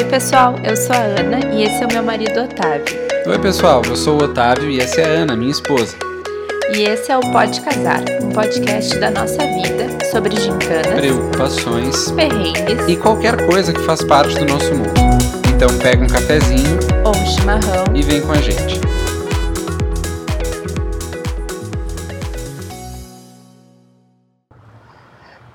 Oi, pessoal, eu sou a Ana e esse é o meu marido Otávio. Oi, pessoal, eu sou o Otávio e essa é a Ana, minha esposa. E esse é o Pode Casar, um podcast da nossa vida sobre gincanas, Preocupações perrengues e qualquer coisa que faz parte do nosso mundo. Então pega um cafezinho ou um chimarrão e vem com a gente.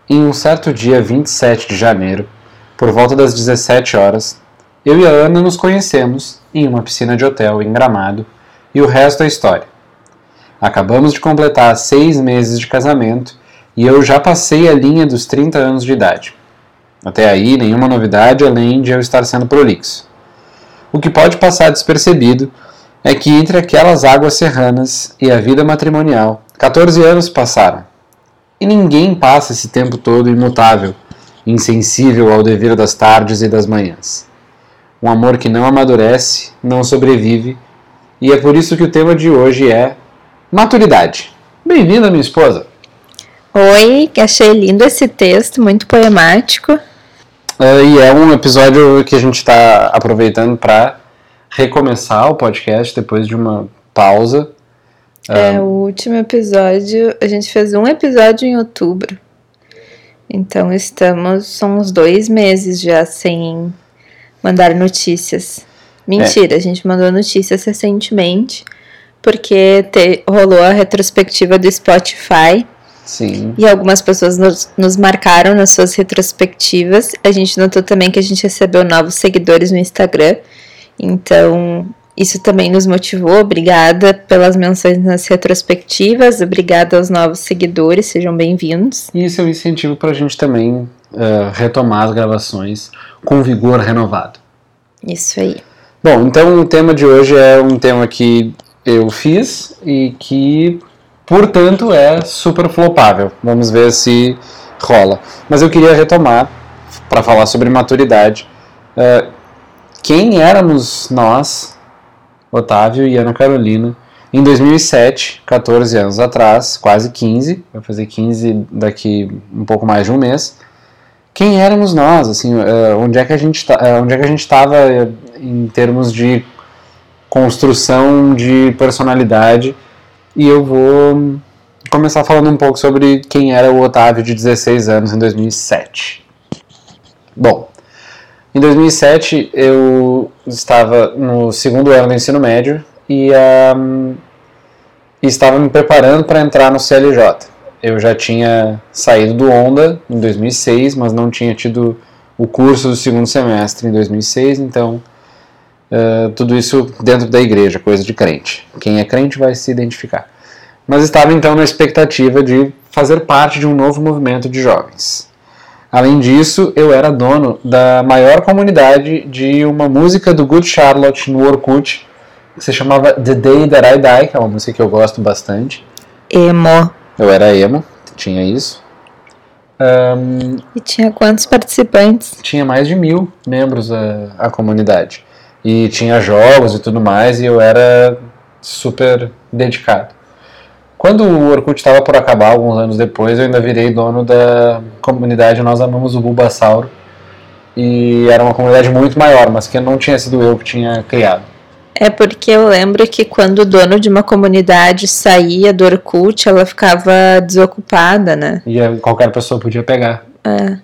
Em um certo dia 27 de janeiro, por volta das 17 horas, eu e a Ana nos conhecemos em uma piscina de hotel em Gramado e o resto é história. Acabamos de completar seis meses de casamento e eu já passei a linha dos 30 anos de idade. Até aí, nenhuma novidade além de eu estar sendo prolixo. O que pode passar despercebido é que entre aquelas águas serranas e a vida matrimonial, 14 anos passaram. E ninguém passa esse tempo todo imutável, insensível ao dever das tardes e das manhãs. Um amor que não amadurece, não sobrevive, e é por isso que o tema de hoje é maturidade. Bem-vinda, minha esposa. Oi, achei lindo esse texto, muito poemático. Uh, e é um episódio que a gente está aproveitando para recomeçar o podcast depois de uma pausa. É, o último episódio, a gente fez um episódio em outubro. Então estamos, são uns dois meses já sem mandar notícias. Mentira, é. a gente mandou notícias recentemente, porque te, rolou a retrospectiva do Spotify. Sim. E algumas pessoas nos, nos, marcaram nas suas retrospectivas. A gente notou também que a gente recebeu novos seguidores no Instagram. Então, isso também nos motivou. Obrigada pelas menções nas retrospectivas. Obrigada aos novos seguidores. Sejam bem-vindos. E isso é um incentivo para a gente também uh, retomar as gravações com vigor renovado. Isso aí. Bom, então o tema de hoje é um tema que eu fiz e que, portanto, é super flopável. Vamos ver se rola. Mas eu queria retomar para falar sobre maturidade. Uh, quem éramos nós, Otávio e Ana Carolina, em 2007, 14 anos atrás, quase 15, vai fazer 15 daqui um pouco mais de um mês, quem éramos nós, assim, uh, onde é que a gente uh, onde é que a gente estava uh, em termos de construção de personalidade e eu vou começar falando um pouco sobre quem era o Otávio de 16 anos em 2007. Bom, em 2007 eu estava no segundo ano do ensino médio e, um, e estava me preparando para entrar no CLJ eu já tinha saído do Onda em 2006, mas não tinha tido o curso do segundo semestre em 2006, então uh, tudo isso dentro da igreja, coisa de crente. Quem é crente vai se identificar. Mas estava então na expectativa de fazer parte de um novo movimento de jovens. Além disso, eu era dono da maior comunidade de uma música do Good Charlotte no Orkut, que se chamava The Day That I Die, que é uma música que eu gosto bastante. Emo. Eu era emo, tinha isso. Um, e tinha quantos participantes? Tinha mais de mil membros a, a comunidade. E tinha jogos e tudo mais, e eu era super dedicado. Quando o Orkut estava por acabar, alguns anos depois, eu ainda virei dono da comunidade Nós Amamos o Bulbasauro. E era uma comunidade muito maior, mas que não tinha sido eu que tinha criado. É porque eu lembro que quando o dono de uma comunidade saía do Orkut, ela ficava desocupada, né? E qualquer pessoa podia pegar. É.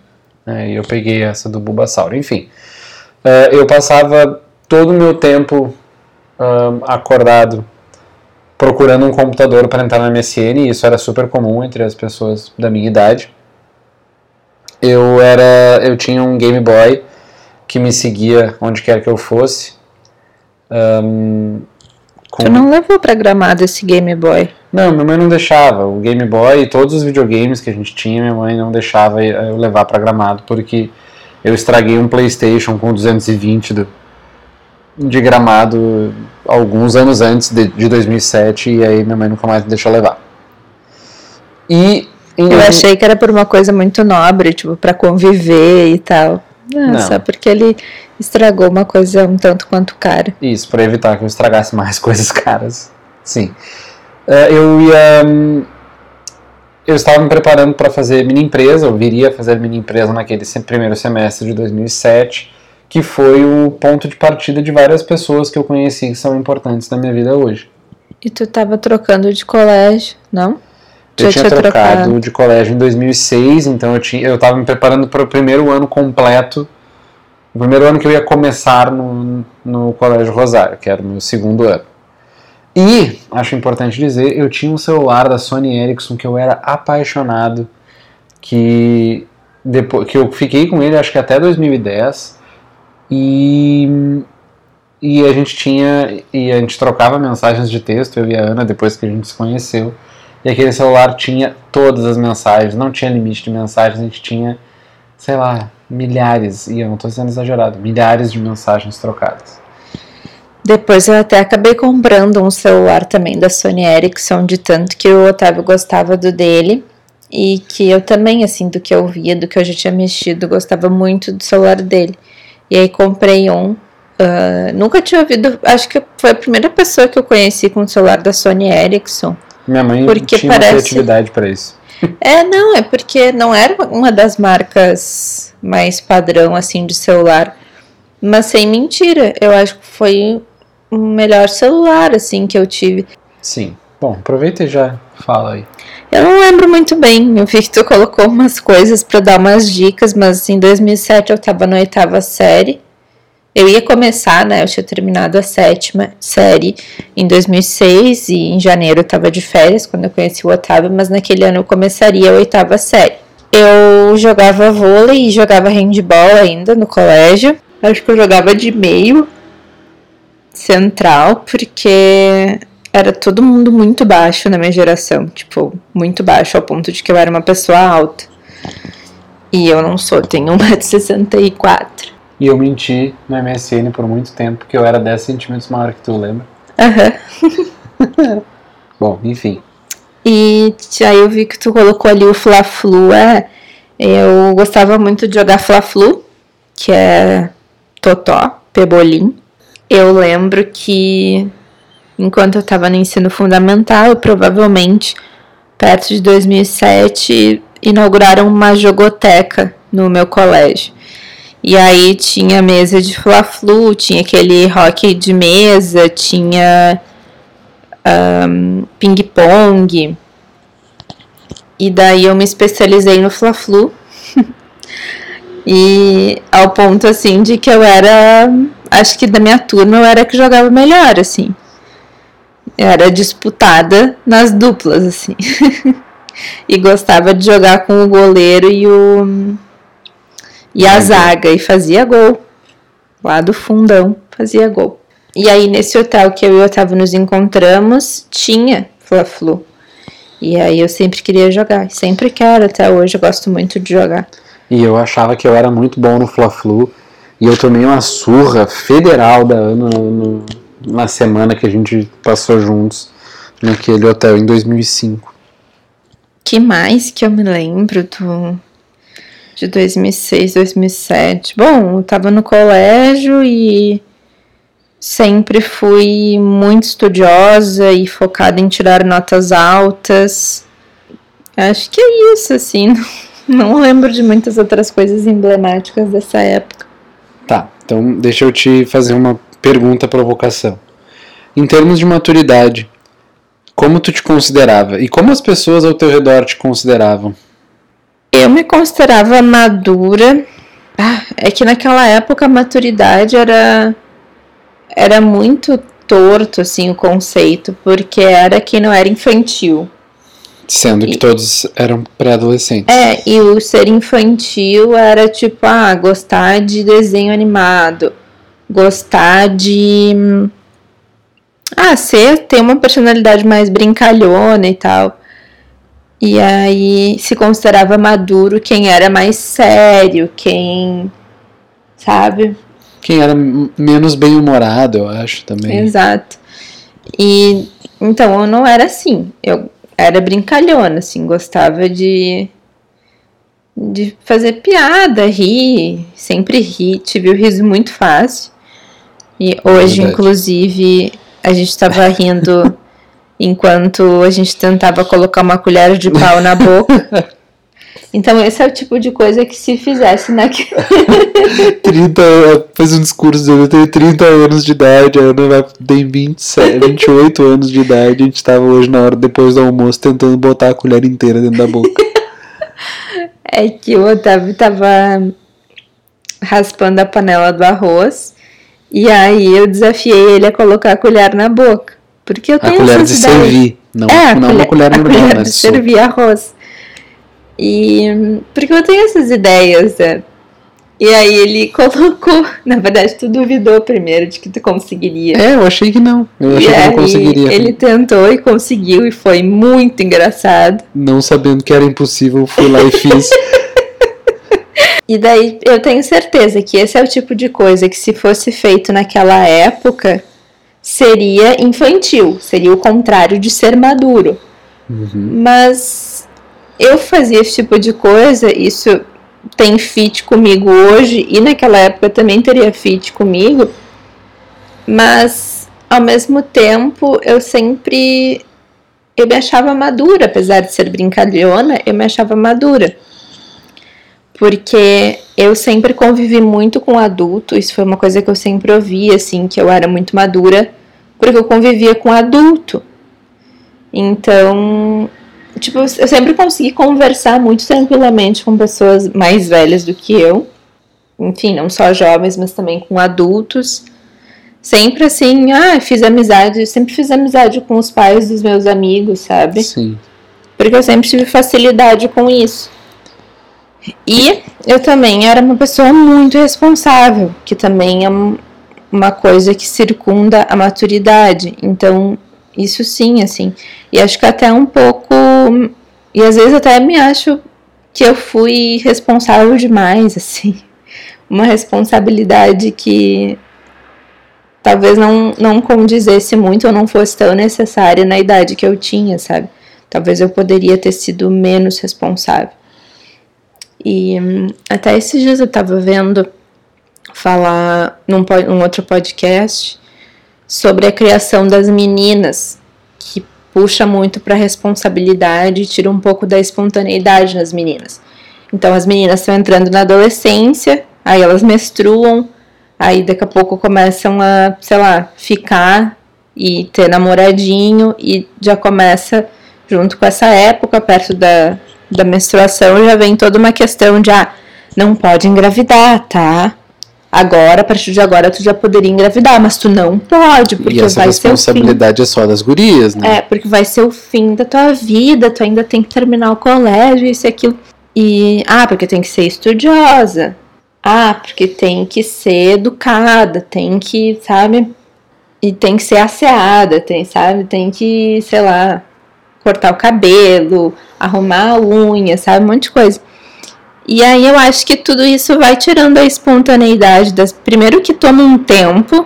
é e eu peguei essa do Bulbasauro. Enfim, é, eu passava todo o meu tempo acordado procurando um computador para entrar na MSN, e isso era super comum entre as pessoas da minha idade. Eu era, eu tinha um Game Boy que me seguia onde quer que eu fosse um, com... Tu não levou pra gramado esse Game Boy? Não, minha mãe não deixava. O Game Boy e todos os videogames que a gente tinha, minha mãe não deixava eu levar para gramado, porque eu estraguei um PlayStation com 220 do, de gramado alguns anos antes de, de 2007 e aí minha mãe nunca mais me deixou levar. E eu achei que era por uma coisa muito nobre, tipo, para conviver e tal. Não, não, só porque ele estragou uma coisa um tanto quanto cara. Isso, para evitar que eu estragasse mais coisas caras. Sim. Uh, eu ia. Um, eu estava me preparando para fazer mini empresa, eu viria fazer mini empresa naquele primeiro semestre de 2007, que foi o ponto de partida de várias pessoas que eu conheci que são importantes na minha vida hoje. E tu tava trocando de colégio, não? Eu tinha, tinha trocado trocado. de colégio em 2006, então eu tinha, eu estava me preparando para o primeiro ano completo, o primeiro ano que eu ia começar no, no Colégio Rosário, que era o meu segundo ano. E, acho importante dizer, eu tinha um celular da Sony Ericsson que eu era apaixonado, que, depois, que eu fiquei com ele acho que até 2010, e, e a gente tinha, e a gente trocava mensagens de texto, eu e a Ana, depois que a gente se conheceu, e aquele celular tinha todas as mensagens, não tinha limite de mensagens, a gente tinha, sei lá, milhares, e eu não estou sendo exagerado, milhares de mensagens trocadas. Depois eu até acabei comprando um celular também da Sony Ericsson, de tanto que o Otávio gostava do dele. E que eu também, assim, do que eu via, do que eu já tinha mexido, gostava muito do celular dele. E aí comprei um. ah, nunca tinha ouvido. Acho que foi a primeira pessoa que eu conheci com o celular da Sony Ericsson. Minha mãe Porque tinha uma parece- criatividade para isso. É, não, é porque não era uma das marcas mais padrão, assim, de celular. Mas sem mentira, eu acho que foi o melhor celular, assim, que eu tive. Sim. Bom, aproveita e já fala aí. Eu não lembro muito bem, eu vi que tu colocou umas coisas pra dar umas dicas, mas em 2007 eu tava na oitava série. Eu ia começar, né? Eu tinha terminado a sétima série em 2006 e em janeiro eu tava de férias quando eu conheci o Otávio, mas naquele ano eu começaria a oitava série. Eu jogava vôlei e jogava handball ainda no colégio. Acho que eu jogava de meio central, porque era todo mundo muito baixo na minha geração. Tipo, muito baixo, ao ponto de que eu era uma pessoa alta. E eu não sou, tenho 1,64m. E eu menti no MSN por muito tempo, que eu era 10 centímetros maior que tu, lembra? Aham. Bom, enfim. E aí eu vi que tu colocou ali o Fla-Flu. É, eu gostava muito de jogar Fla-Flu, que é Totó, Pebolim. Eu lembro que enquanto eu tava no ensino fundamental, provavelmente perto de 2007, inauguraram uma jogoteca no meu colégio. E aí tinha mesa de Fla-Flu, tinha aquele hockey de mesa, tinha ahn, ping-pong. E daí eu me especializei no Fla-Flu. e ao ponto assim de que eu era, acho que da minha turma eu era que jogava melhor, assim. Eu era disputada nas duplas, assim. e gostava de jogar com o goleiro e o e a zaga e fazia gol. Lá do fundão fazia gol. E aí nesse hotel que eu e o Otávio nos encontramos, tinha Fla-Flu. E aí eu sempre queria jogar, sempre quero até hoje, eu gosto muito de jogar. E eu achava que eu era muito bom no Fla-Flu. E eu tomei uma surra federal da Ana no- na semana que a gente passou juntos naquele hotel em 2005. Que mais que eu me lembro do de 2006, 2007? Bom, eu tava no colégio e sempre fui muito estudiosa e focada em tirar notas altas. Acho que é isso, assim. Não lembro de muitas outras coisas emblemáticas dessa época. Tá, então deixa eu te fazer uma pergunta provocação. Em termos de maturidade, como tu te considerava e como as pessoas ao teu redor te consideravam? Eu me considerava madura. Ah, é que naquela época a maturidade era era muito torto assim o conceito, porque era que não era infantil. Sendo que E- todos eram pré-adolescentes. É, e o ser infantil era tipo, ah, gostar de desenho animado, gostar de ah, ser ter uma personalidade mais brincalhona e tal. E aí se considerava maduro quem era mais sério, quem sabe? Quem era menos bem-humorado, eu acho também. Exato. E então eu não era assim. Eu era brincalhona, assim, gostava de de fazer piada, rir, sempre ri, tive o riso muito fácil. E hoje, Verdade. inclusive, a gente tava rindo enquanto a gente tentava colocar uma colher de pau na boca. Então esse é o tipo de coisa que se fizesse naquele. 30, faz um discurso, eu tenho 30 anos de idade, a Ana vai, tem 27, 28 anos de idade, a gente tava hoje na hora, depois do almoço, tentando botar a colher inteira dentro da boca. é que o Otávio tava raspando a panela do arroz, e aí eu desafiei ele a colocar a colher na boca. Porque eu tenho a colher de servir, não, é, não colher, uma colher normal, colher né? de servir arroz. E porque eu tenho essas ideias, né? E aí ele colocou, na verdade, tu duvidou primeiro de que tu conseguiria. É, eu achei que não. Eu achei e que não conseguiria. ele tentou e conseguiu e foi muito engraçado. Não sabendo que era impossível, fui lá e fiz. E daí eu tenho certeza que esse é o tipo de coisa que se fosse feito naquela época seria infantil, seria o contrário de ser maduro. Uhum. Mas eu fazia esse tipo de coisa, isso tem fit comigo hoje e naquela época também teria fit comigo, mas ao mesmo tempo eu sempre eu me achava madura, apesar de ser brincalhona, eu me achava madura. Porque eu sempre convivi muito com adulto, isso foi uma coisa que eu sempre ouvi, assim, que eu era muito madura, porque eu convivia com adulto. Então, tipo, eu sempre consegui conversar muito tranquilamente com pessoas mais velhas do que eu. Enfim, não só jovens, mas também com adultos. Sempre assim, ah, fiz amizade, sempre fiz amizade com os pais dos meus amigos, sabe? Sim. Porque eu sempre tive facilidade com isso. E eu também era uma pessoa muito responsável, que também é uma coisa que circunda a maturidade. Então, isso sim, assim. E acho que até um pouco. E às vezes até me acho que eu fui responsável demais, assim. Uma responsabilidade que talvez não, não condizesse muito ou não fosse tão necessária na idade que eu tinha, sabe? Talvez eu poderia ter sido menos responsável. E hum, até esses dias eu tava vendo falar num, num outro podcast sobre a criação das meninas, que puxa muito para responsabilidade e tira um pouco da espontaneidade nas meninas. Então as meninas estão entrando na adolescência, aí elas menstruam, aí daqui a pouco começam a, sei lá, ficar e ter namoradinho e já começa junto com essa época, perto da, da menstruação, já vem toda uma questão de ah, não pode engravidar, tá? Agora, a partir de agora, tu já poderia engravidar, mas tu não pode, porque e essa vai ser o fim. responsabilidade é só das gurias, né? É, porque vai ser o fim da tua vida, tu ainda tem que terminar o colégio, isso e aquilo. E, ah, porque tem que ser estudiosa. Ah, porque tem que ser educada, tem que, sabe? E tem que ser asseada, tem, sabe? Tem que, sei lá, cortar o cabelo, arrumar a unha, sabe? Um monte de coisa. E aí eu acho que tudo isso vai tirando a espontaneidade das. Primeiro que toma um tempo,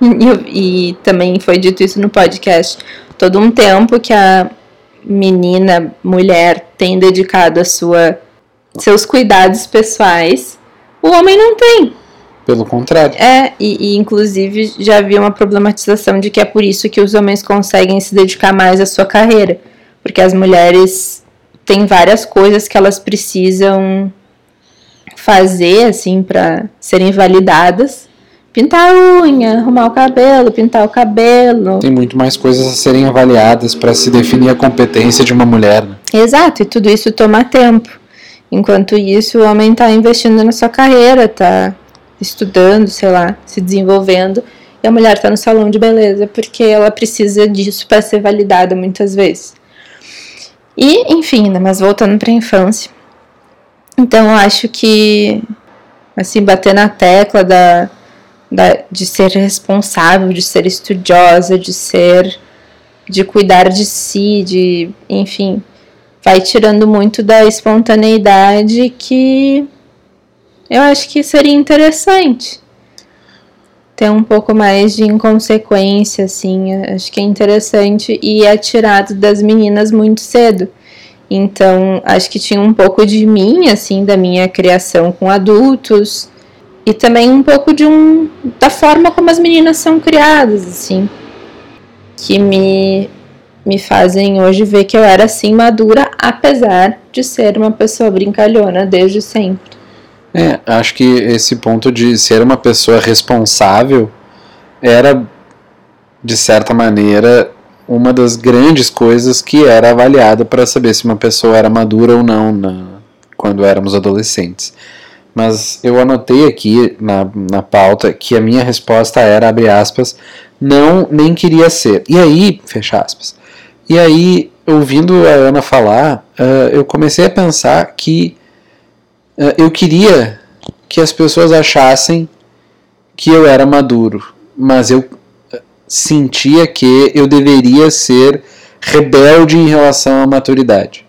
e, e também foi dito isso no podcast, todo um tempo que a menina, mulher, tem dedicado a sua, seus cuidados pessoais, o homem não tem. Pelo contrário. É, e, e, inclusive já havia uma problematização de que é por isso que os homens conseguem se dedicar mais à sua carreira. Porque as mulheres têm várias coisas que elas precisam fazer, assim, para serem validadas. Pintar a unha, arrumar o cabelo, pintar o cabelo. Tem muito mais coisas a serem avaliadas para se definir a competência de uma mulher. Né? Exato, e tudo isso toma tempo. Enquanto isso, o homem está investindo na sua carreira, tá estudando, sei lá, se desenvolvendo, e a mulher está no salão de beleza porque ela precisa disso para ser validada muitas vezes. E, enfim, né, mas voltando para a infância. Então, eu acho que, assim, bater na tecla da, da, de ser responsável, de ser estudiosa, de ser. de cuidar de si, de. enfim, vai tirando muito da espontaneidade que eu acho que seria interessante ter um pouco mais de inconsequência, assim. Acho que é interessante e é tirado das meninas muito cedo. Então, acho que tinha um pouco de mim, assim, da minha criação com adultos e também um pouco de um da forma como as meninas são criadas, assim, que me me fazem hoje ver que eu era assim madura, apesar de ser uma pessoa brincalhona desde sempre. É, acho que esse ponto de ser uma pessoa responsável era, de certa maneira, uma das grandes coisas que era avaliada para saber se uma pessoa era madura ou não na, quando éramos adolescentes. Mas eu anotei aqui na, na pauta que a minha resposta era, abre aspas, não, nem queria ser. E aí, fecha aspas. E aí, ouvindo a Ana falar, uh, eu comecei a pensar que eu queria que as pessoas achassem que eu era maduro, mas eu sentia que eu deveria ser rebelde em relação à maturidade.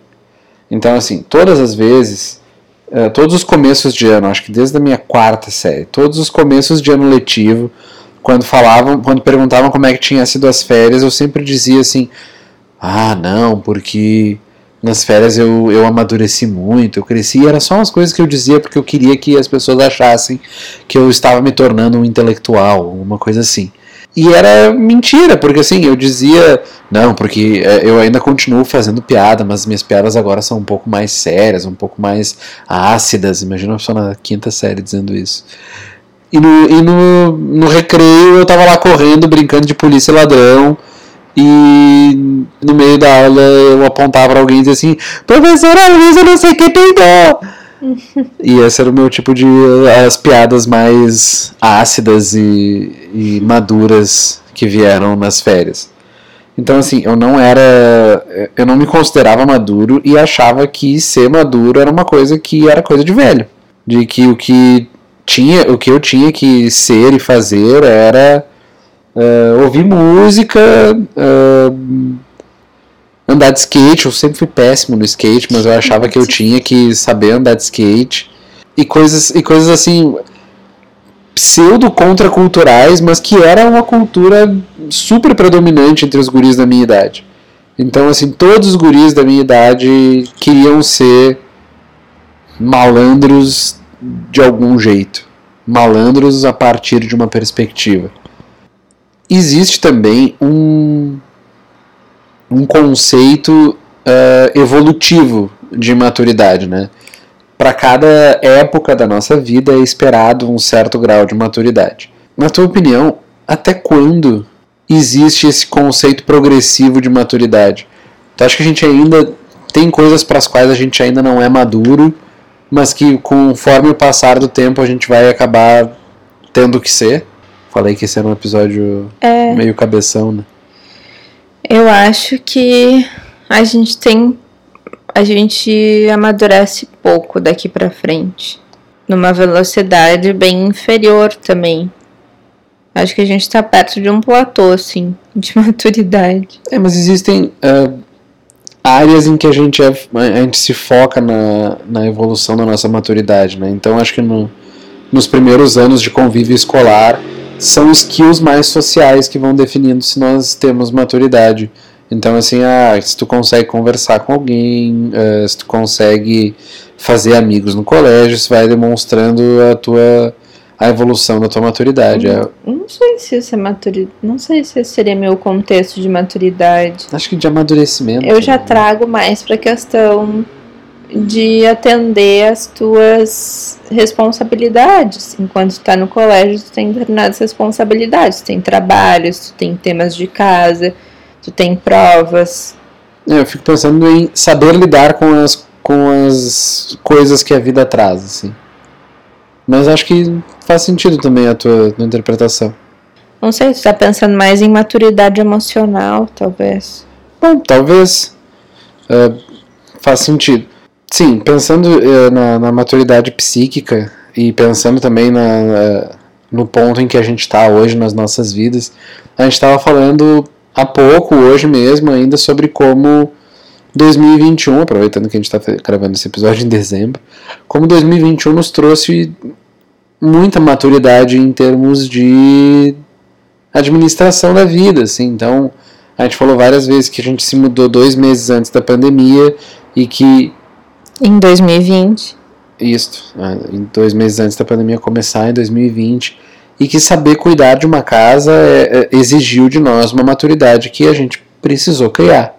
Então, assim, todas as vezes, uh, todos os começos de ano, acho que desde a minha quarta série, todos os começos de ano letivo, quando falavam, quando perguntavam como é que tinha sido as férias, eu sempre dizia assim: ah, não, porque nas férias eu, eu amadureci muito, eu cresci, e era só umas coisas que eu dizia porque eu queria que as pessoas achassem que eu estava me tornando um intelectual, uma coisa assim. E era mentira, porque assim, eu dizia, não, porque é, eu ainda continuo fazendo piada, mas minhas piadas agora são um pouco mais sérias, um pouco mais ácidas. Imagina pessoa na quinta série dizendo isso. E no, e no, no recreio eu tava lá correndo, brincando de polícia e ladrão, e no meio da aula eu apontava para alguém e dizia assim: Professora Luísa, não sei quem peidou. e esse era o meu tipo de. as piadas mais ácidas e, e maduras que vieram nas férias. Então, assim, eu não era. Eu não me considerava maduro e achava que ser maduro era uma coisa que era coisa de velho. De que o que tinha, o que eu tinha que ser e fazer era uh, ouvir música, uh, andar de skate. Eu sempre fui péssimo no skate, mas eu achava que eu tinha que saber andar de skate. E coisas, e coisas assim pseudo contraculturais, mas que era uma cultura super predominante entre os guris da minha idade. Então, assim, todos os guris da minha idade queriam ser malandros de algum jeito. Malandros a partir de uma perspectiva existe também um, um conceito uh, evolutivo de maturidade, né? Para cada época da nossa vida é esperado um certo grau de maturidade. Na tua opinião, até quando existe esse conceito progressivo de maturidade? Tu acha que a gente ainda tem coisas para as quais a gente ainda não é maduro, mas que conforme o passar do tempo a gente vai acabar tendo que ser? Falei que esse era um episódio é, meio cabeção, né? Eu acho que a gente tem. A gente amadurece pouco daqui para frente. Numa velocidade bem inferior também. Acho que a gente tá perto de um platô, assim, de maturidade. É, mas existem uh, áreas em que a gente, é, a gente se foca na, na evolução da nossa maturidade, né? Então acho que no, nos primeiros anos de convívio escolar são skills mais sociais que vão definindo se nós temos maturidade. Então, assim, ah, se tu consegue conversar com alguém, uh, se tu consegue fazer amigos no colégio, isso vai demonstrando a tua a evolução da tua maturidade. Não, é não sei se isso é maturidade. Não sei se esse seria meu contexto de maturidade. Acho que de amadurecimento. Eu já trago mais para a questão de atender as tuas responsabilidades. Enquanto tu tá no colégio, tu tem determinadas responsabilidades. Tu tem trabalhos, tu tem temas de casa, tu tem provas. É, eu fico pensando em saber lidar com as, com as coisas que a vida traz, assim. Mas acho que faz sentido também a tua, tua interpretação. Não sei, tu tá pensando mais em maturidade emocional, talvez. Bom, talvez. Uh, faz sentido. Sim, pensando uh, na, na, maturidade psíquica e pensando também na, no ponto em que a gente está hoje nas nossas vidas, a gente estava falando há pouco, hoje mesmo, ainda sobre como 2021, aproveitando que a gente está gravando esse episódio em dezembro, como 2021 nos trouxe muita maturidade em termos de administração da vida, assim. Então, a gente falou várias vezes que a gente se mudou dois meses antes da pandemia e que em 2020. Isso, é, em dois meses antes da pandemia começar, em 2020. E que saber cuidar de uma casa é, é, exigiu de nós uma maturidade que a gente precisou criar.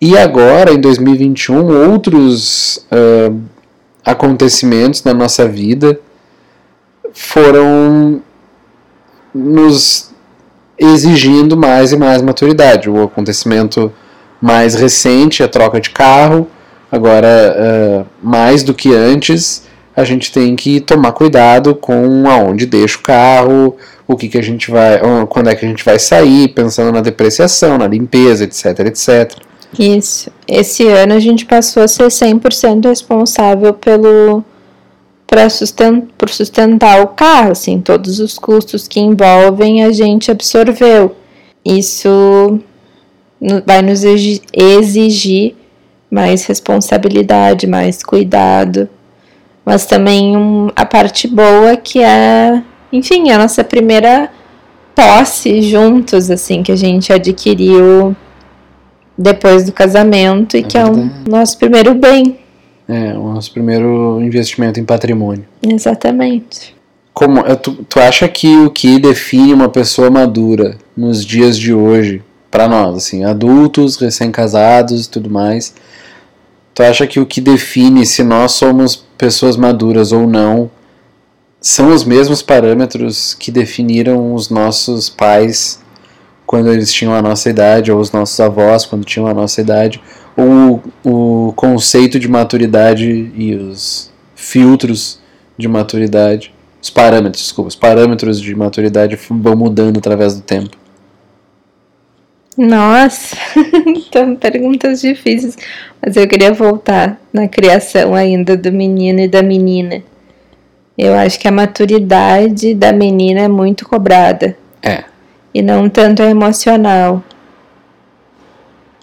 E agora, em 2021, outros uh, acontecimentos na nossa vida foram nos exigindo mais e mais maturidade. O acontecimento mais recente, a troca de carro, agora uh, mais do que antes, a gente tem que tomar cuidado com aonde deixa o carro, o que, que a gente vai, quando é que a gente vai sair, pensando na depreciação, na limpeza, etc, etc. Isso. Esse ano a gente passou a ser 100% responsável pelo para sustentar, por sustentar o carro, assim, todos os custos que envolvem a gente absorveu. Isso vai nos exigir mais responsabilidade, mais cuidado, mas também um, a parte boa que é, enfim, a nossa primeira posse juntos, assim, que a gente adquiriu depois do casamento e é que verdade. é o nosso primeiro bem. É, o nosso primeiro investimento em patrimônio. Exatamente. Como, tu, tu acha que o que define uma pessoa madura nos dias de hoje, para nós, assim, adultos, recém-casados e tudo mais, tu acha que o que define se nós somos pessoas maduras ou não são os mesmos parâmetros que definiram os nossos pais quando eles tinham a nossa idade, ou os nossos avós quando tinham a nossa idade, ou o conceito de maturidade e os filtros de maturidade, os parâmetros, desculpa, os parâmetros de maturidade vão mudando através do tempo. Nossa, então perguntas difíceis, mas eu queria voltar na criação ainda do menino e da menina. Eu acho que a maturidade da menina é muito cobrada. É e não tanto emocional.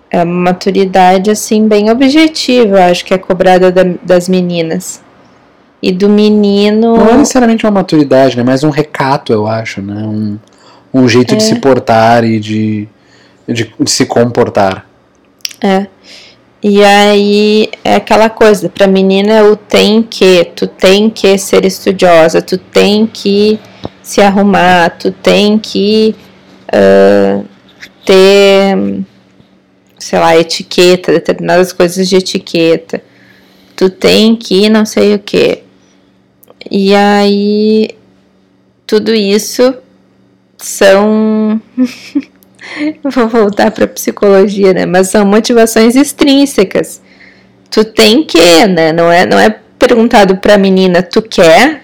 É uma maturidade assim bem objetiva, acho que é cobrada da, das meninas. E do menino. Não é necessariamente uma maturidade, né? Mas um recato, eu acho, né? Um, um jeito é. de se portar e de, de, de se comportar. É. E aí é aquela coisa, pra menina é o tem que, tu tem que ser estudiosa, tu tem que se arrumar, tu tem que uh, ter, sei lá, etiqueta, determinadas coisas de etiqueta. Tu tem que não sei o que. E aí, tudo isso são. Vou voltar para psicologia, né? Mas são motivações extrínsecas. Tu tem que, né? Não é, não é perguntado para a menina, tu quer?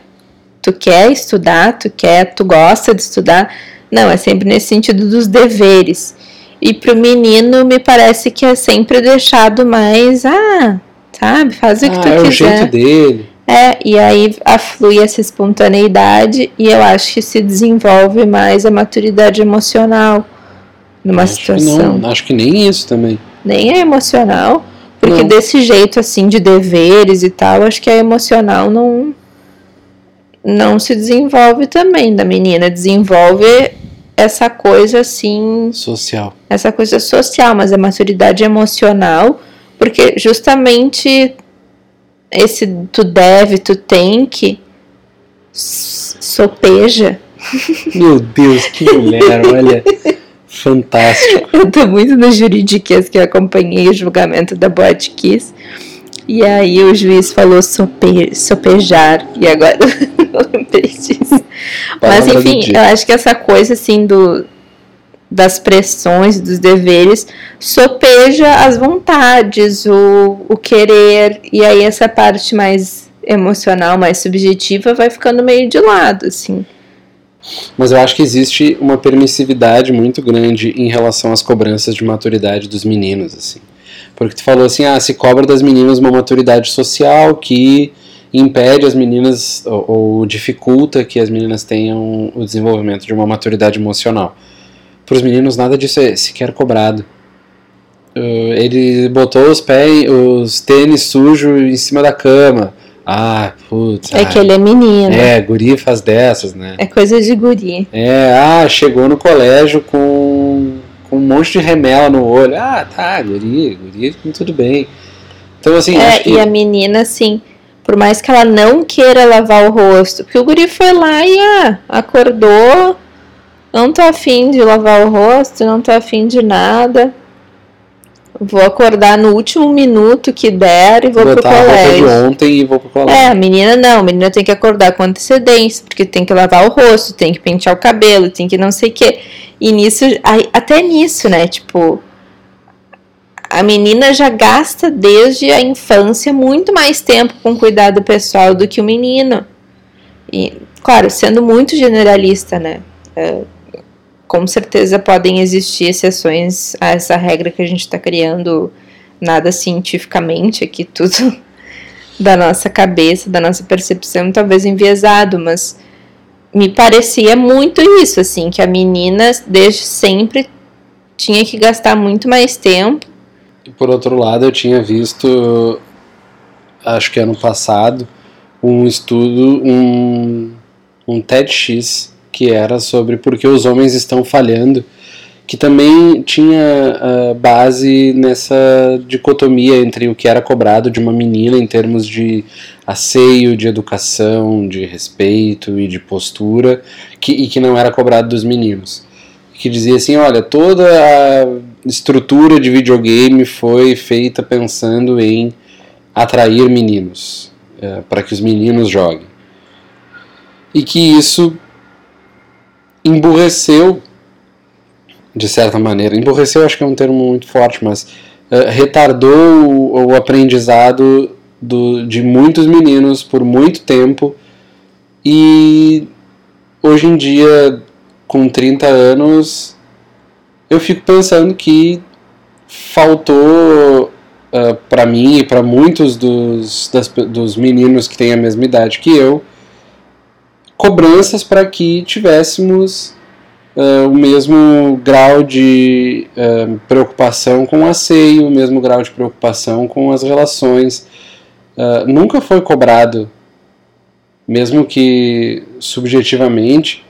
Tu quer estudar? Tu quer? Tu gosta de estudar? Não, é sempre nesse sentido dos deveres. E pro menino me parece que é sempre deixado mais, ah, sabe, faz o que ah, tu é quiser. É o jeito dele. É, e aí aflui essa espontaneidade e eu acho que se desenvolve mais a maturidade emocional numa acho situação. Que não, acho que nem isso também. Nem é emocional, porque não. desse jeito assim de deveres e tal, acho que a emocional não não se desenvolve também da menina, desenvolve essa coisa assim. Social. Essa coisa social, mas a maturidade emocional, porque justamente esse tu deve, tu tem que sopeja. Meu Deus, que mulher, olha. Fantástico. Eu tô muito no juridiquês que eu acompanhei o julgamento da Boate Kiss. E aí o juiz falou sope, sopejar. E agora eu lembrei disso. Mas enfim, eu acho que essa coisa assim do das pressões, dos deveres, sopeja as vontades, o, o querer, e aí essa parte mais emocional, mais subjetiva, vai ficando meio de lado, assim. Mas eu acho que existe uma permissividade muito grande em relação às cobranças de maturidade dos meninos, assim. Porque tu falou assim, ah, se cobra das meninas uma maturidade social que impede as meninas ou, ou dificulta que as meninas tenham o desenvolvimento de uma maturidade emocional. Para os meninos nada disso é sequer cobrado. Uh, ele botou os pés, os tênis sujos em cima da cama. Ah, putz. É ah, que ele é menino. É, guri faz dessas, né? É coisa de guri. É, ah, chegou no colégio com, com um monte de remela no olho. Ah, tá, guri, guri, tudo bem. Então, assim. É, que... e a menina, assim, por mais que ela não queira lavar o rosto, porque o guri foi lá e ah, acordou, não tô afim de lavar o rosto, não tô afim de nada. Vou acordar no último minuto que der e vou Botar pro a roupa de colégio. ontem e vou pro colégio. É, a menina não, a menina tem que acordar com antecedência, porque tem que lavar o rosto, tem que pentear o cabelo, tem que não sei o quê. E nisso, até nisso, né? Tipo, a menina já gasta desde a infância muito mais tempo com cuidado pessoal do que o menino. E, claro, sendo muito generalista, né? É, com certeza podem existir exceções a essa regra que a gente está criando, nada cientificamente aqui, tudo da nossa cabeça, da nossa percepção, talvez enviesado, mas me parecia muito isso, assim, que a menina desde sempre tinha que gastar muito mais tempo. Por outro lado, eu tinha visto, acho que ano passado, um estudo, um, um TEDx, que era sobre por que os homens estão falhando, que também tinha ah, base nessa dicotomia entre o que era cobrado de uma menina em termos de asseio, de educação, de respeito e de postura, que, e que não era cobrado dos meninos. Que dizia assim, olha, toda a estrutura de videogame foi feita pensando em atrair meninos, para que os meninos joguem. E que isso emburreceu, de certa maneira, emburreceu acho que é um termo muito forte, mas eh, retardou o, o aprendizado do, de muitos meninos por muito tempo e hoje em dia, com 30 anos, eu fico pensando que faltou uh, para mim e para muitos dos, das, dos meninos que têm a mesma idade que eu cobranças para que tivéssemos uh, o mesmo grau de uh, preocupação com o asseio, o mesmo grau de preocupação com as relações. Uh, nunca foi cobrado, mesmo que subjetivamente,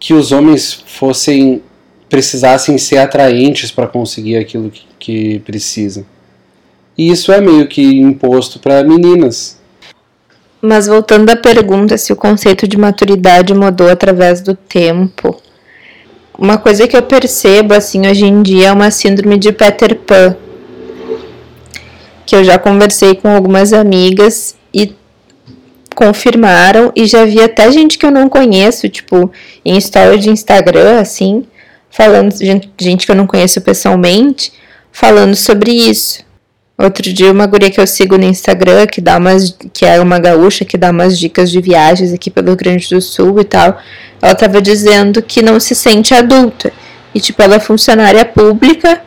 que os homens fossem precisassem ser atraentes para conseguir aquilo que, que precisam. E isso é meio que imposto para meninas. Mas voltando à pergunta se o conceito de maturidade mudou através do tempo, uma coisa que eu percebo assim hoje em dia é uma síndrome de Peter Pan, que eu já conversei com algumas amigas e confirmaram e já vi até gente que eu não conheço, tipo, em story de Instagram, assim, falando, gente que eu não conheço pessoalmente, falando sobre isso. Outro dia, uma guria que eu sigo no Instagram, que dá umas. que é uma gaúcha, que dá umas dicas de viagens aqui pelo Rio Grande do Sul e tal. Ela tava dizendo que não se sente adulta. E, tipo, ela é funcionária pública,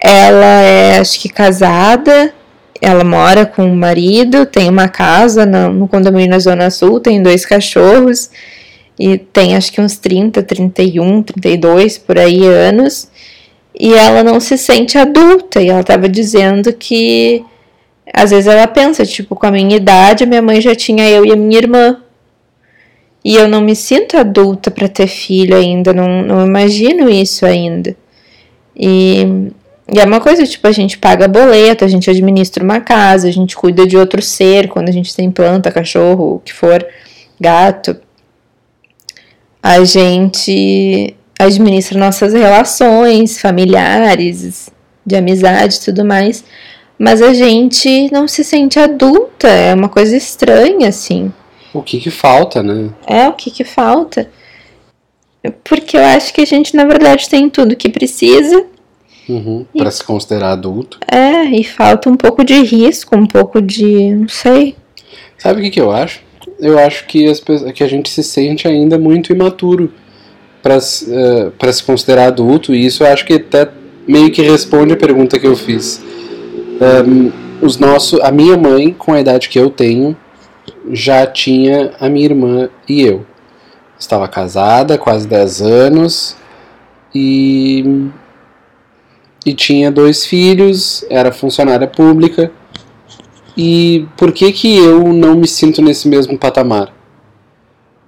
ela é, acho que, casada, ela mora com o marido, tem uma casa no, no condomínio na Zona Sul, tem dois cachorros, e tem acho que uns 30, 31, 32 por aí anos e ela não se sente adulta. E ela estava dizendo que às vezes ela pensa, tipo, com a minha idade, minha mãe já tinha eu e a minha irmã. E eu não me sinto adulta para ter filho ainda, não, não imagino isso ainda. E, e é uma coisa, tipo, a gente paga boleto, a gente administra uma casa, a gente cuida de outro ser quando a gente tem planta, cachorro, o que for, gato. A gente administra nossas relações familiares, de amizade e tudo mais, mas a gente não se sente adulta, é uma coisa estranha, assim. O que que falta, né? É, o que que falta? Porque eu acho que a gente, na verdade, tem tudo que precisa. Uhum, para se considerar adulto. É, e falta um pouco de risco, um pouco de. não sei. Sabe o que, que eu acho? Eu acho que, as, que a gente se sente ainda muito imaturo para uh, se considerar adulto, e isso eu acho que até meio que responde a pergunta que eu fiz. Um, os nossos, a minha mãe, com a idade que eu tenho, já tinha a minha irmã e eu. Estava casada, quase 10 anos, e, e tinha dois filhos, era funcionária pública. E por que, que eu não me sinto nesse mesmo patamar?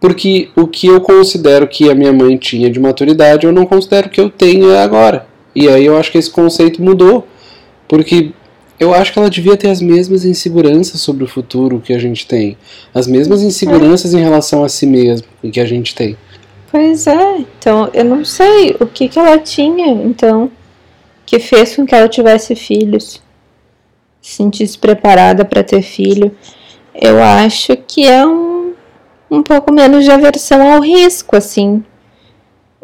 Porque o que eu considero que a minha mãe tinha de maturidade, eu não considero que eu tenho agora. E aí eu acho que esse conceito mudou. Porque eu acho que ela devia ter as mesmas inseguranças sobre o futuro que a gente tem. As mesmas inseguranças em relação a si mesmo que a gente tem. Pois é, então eu não sei o que, que ela tinha, então, que fez com que ela tivesse filhos, se sentisse preparada para ter filho. Eu acho que é um, um pouco menos de aversão ao risco, assim.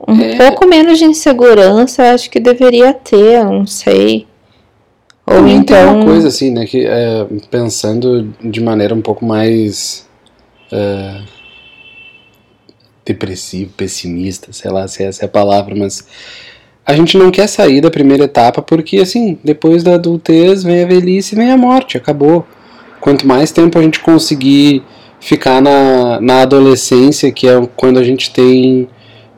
Um É. pouco menos de insegurança, acho que deveria ter, não sei. Ou Também tem então. uma coisa assim, né, que é, pensando de maneira um pouco mais é, depressiva, pessimista, sei lá se essa é a palavra, mas a gente não quer sair da primeira etapa porque, assim, depois da adultez vem a velhice e vem a morte, acabou. Quanto mais tempo a gente conseguir ficar na, na adolescência, que é quando a gente tem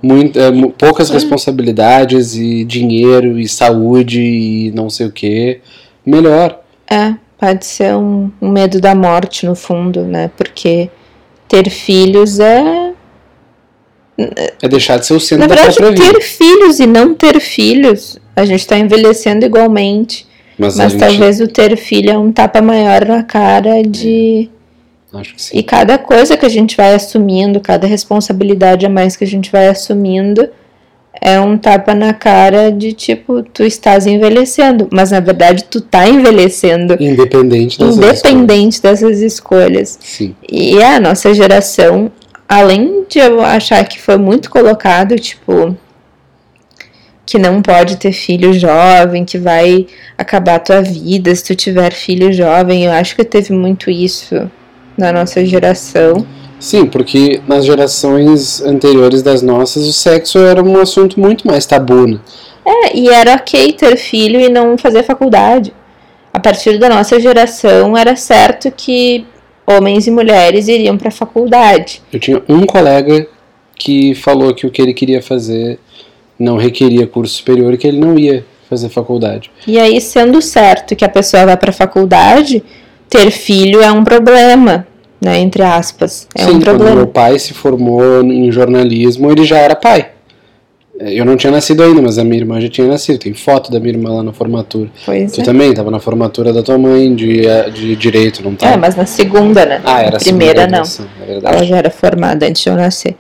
muito, é, poucas responsabilidades e dinheiro e saúde e não sei o que, melhor. É, pode ser um, um medo da morte, no fundo, né? Porque ter filhos é. É deixar de ser o centro Na da verdade, própria vida. ter filhos e não ter filhos, a gente tá envelhecendo igualmente. Mas, Mas gente, talvez o ter filho é um tapa maior na cara de. Acho que sim. E cada coisa que a gente vai assumindo, cada responsabilidade a mais que a gente vai assumindo, é um tapa na cara de tipo, tu estás envelhecendo. Mas na verdade, tu tá envelhecendo. Independente das Independente dessas escolhas. Sim. E a nossa geração, além de eu achar que foi muito colocado, tipo, que não pode ter filho jovem, que vai acabar a tua vida se tu tiver filho jovem, eu acho que teve muito isso na nossa geração. Sim, porque nas gerações anteriores das nossas, o sexo era um assunto muito mais tabu, né? É, e era ok ter filho e não fazer faculdade. A partir da nossa geração, era certo que homens e mulheres iriam para faculdade. Eu tinha um colega que falou que o que ele queria fazer não requeria curso superior e que ele não ia fazer faculdade. E aí, sendo certo que a pessoa vai para faculdade, ter filho é um problema, né? Entre aspas. É Sim, um quando problema. meu pai se formou em jornalismo, ele já era pai. Eu não tinha nascido ainda, mas a minha irmã já tinha nascido. Tem foto da minha irmã lá na formatura. Pois Tu é. também estava na formatura da tua mãe de, eh, de direito, não tá? É, mas na segunda, né? Ah, era Na primeira não. É. Ela já era formada antes de eu nascer.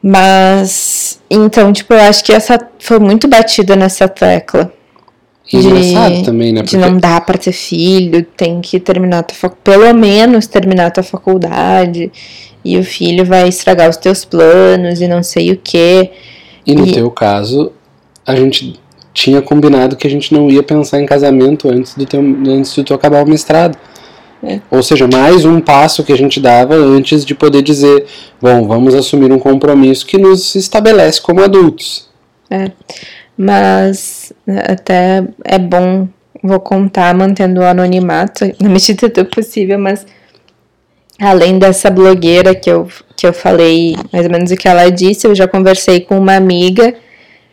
Mas, então, tipo, eu acho que essa foi muito batida nessa tecla. E engraçado também, né? De não dar pra ter filho, tem que terminar tua fac... pelo menos terminar a tua faculdade, e o filho vai estragar os teus planos e não sei o quê. E no E- teu caso, a gente tinha combinado que a gente não ia pensar em casamento antes do teu, antes de tu acabar o mestrado. É. Ou seja, mais um passo que a gente dava antes de poder dizer, bom, vamos assumir um compromisso que nos estabelece como adultos. Mas né, até é bom, vou contar mantendo o anonimato na medida do possível, mas além dessa blogueira que eu, que eu falei mais ou menos o que ela disse, eu já conversei com uma amiga,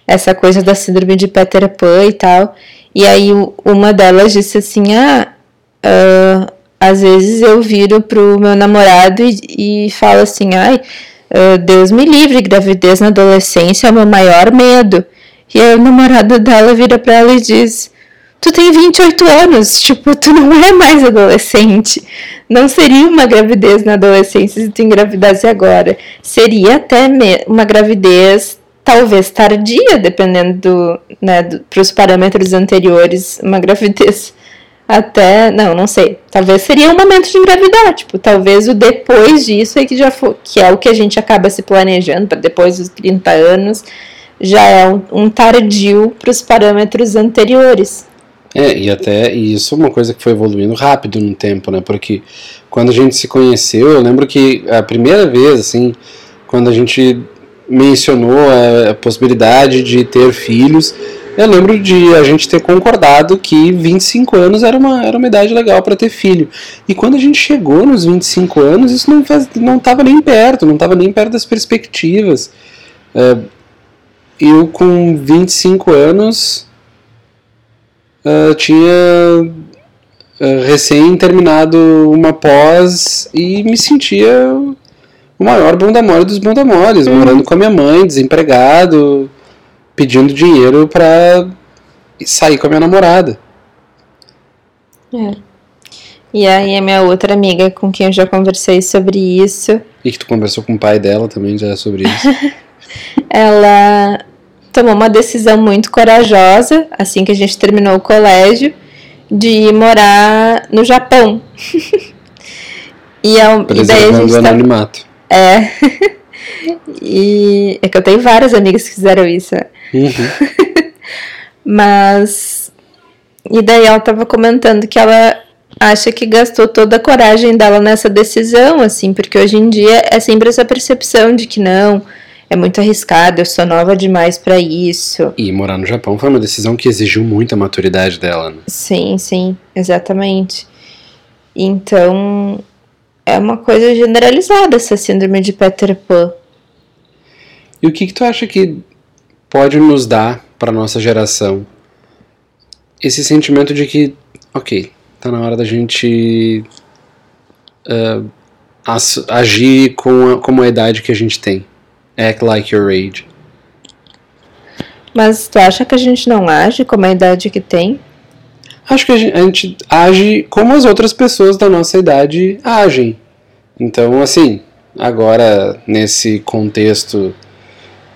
essa coisa da síndrome de Peter Pan e tal, e aí uma delas disse assim, ah, ah, às vezes eu viro pro meu namorado e, e falo assim, ai, ah, Deus me livre, gravidez na adolescência é o meu maior medo. E aí o namorado dela vira pra ela e diz: Tu tem 28 anos, tipo, tu não é mais adolescente. Não seria uma gravidez na adolescência se tu engravidasse agora. Seria até uma gravidez talvez tardia, dependendo do, né, do, pros parâmetros anteriores, uma gravidez até, não, não sei. Talvez seria um momento de engravidar, tipo, talvez o depois disso é que já que é o que a gente acaba se planejando para depois dos 30 anos, já é um, um tardio para os parâmetros anteriores. É, e até e isso é uma coisa que foi evoluindo rápido no tempo, né? Porque quando a gente se conheceu, eu lembro que a primeira vez, assim, quando a gente mencionou a, a possibilidade de ter filhos, eu lembro de a gente ter concordado que 25 anos era uma, era uma idade legal para ter filho. E quando a gente chegou nos 25 anos, isso não faz, não estava nem perto, não estava nem perto das perspectivas. É, eu com 25 anos ah, tinha ah, recém terminado uma pós e me sentia o maior bunda mole dos bunda moles, morando com a minha mãe, desempregado, pedindo dinheiro pra sair com a minha namorada. E aí a minha outra amiga com quem eu já conversei sobre isso, E que tu conversou com o pai dela também já sobre isso. ela tomou uma decisão muito corajosa, assim que a gente terminou o colégio, de ir morar no Japão. e, é, e daí a gente. Tá... Anonimato. É. e é que eu tenho várias amigas que fizeram isso. Uhum. Mas. E daí ela tava comentando que ela acha que gastou toda a coragem dela nessa decisão, assim, porque hoje em dia é sempre essa percepção de que não, é muito arriscado, eu sou nova demais para isso. E morar no Japão foi uma decisão que exigiu muita maturidade dela, né? Sim, sim, exatamente. Então, é uma coisa generalizada essa síndrome de Peter Pan. E o que, que tu acha que pode nos dar para nossa geração esse sentimento de que, ok, tá na hora da gente uh, agir com a, com a idade que a gente tem. Act like your age. Mas tu acha que a gente não age como a idade que tem? Acho que a gente, a gente age como as outras pessoas da nossa idade agem. Então, assim, agora nesse contexto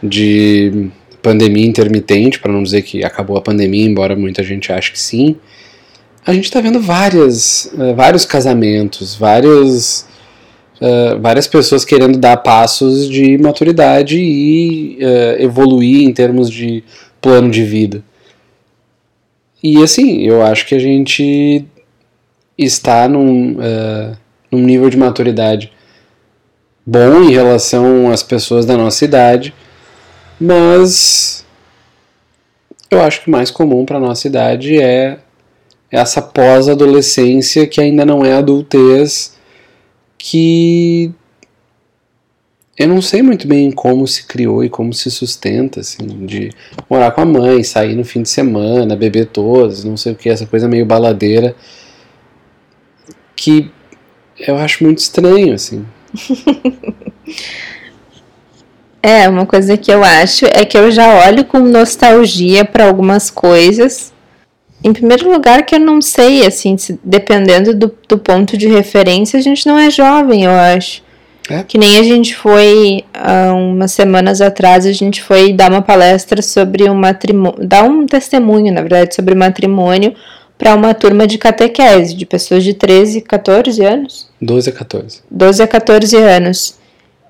de pandemia intermitente, para não dizer que acabou a pandemia, embora muita gente ache que sim, a gente está vendo várias, uh, vários casamentos, vários uh, várias pessoas querendo dar passos de maturidade e uh, evoluir em termos de plano de vida. E assim, eu acho que a gente está num, uh, num nível de maturidade bom em relação às pessoas da nossa idade, mas eu acho que o mais comum para nossa idade é essa pós-adolescência que ainda não é adultez que eu não sei muito bem como se criou e como se sustenta, assim, de morar com a mãe, sair no fim de semana, beber todos, não sei o que, essa coisa meio baladeira, que eu acho muito estranho, assim. é, uma coisa que eu acho é que eu já olho com nostalgia para algumas coisas em primeiro lugar, que eu não sei, assim, se, dependendo do, do ponto de referência, a gente não é jovem, eu acho. É. Que nem a gente foi, há umas semanas atrás, a gente foi dar uma palestra sobre o matrimônio, dar um testemunho, na verdade, sobre matrimônio para uma turma de catequese, de pessoas de 13, 14 anos. 12 a 14. 12 a 14 anos.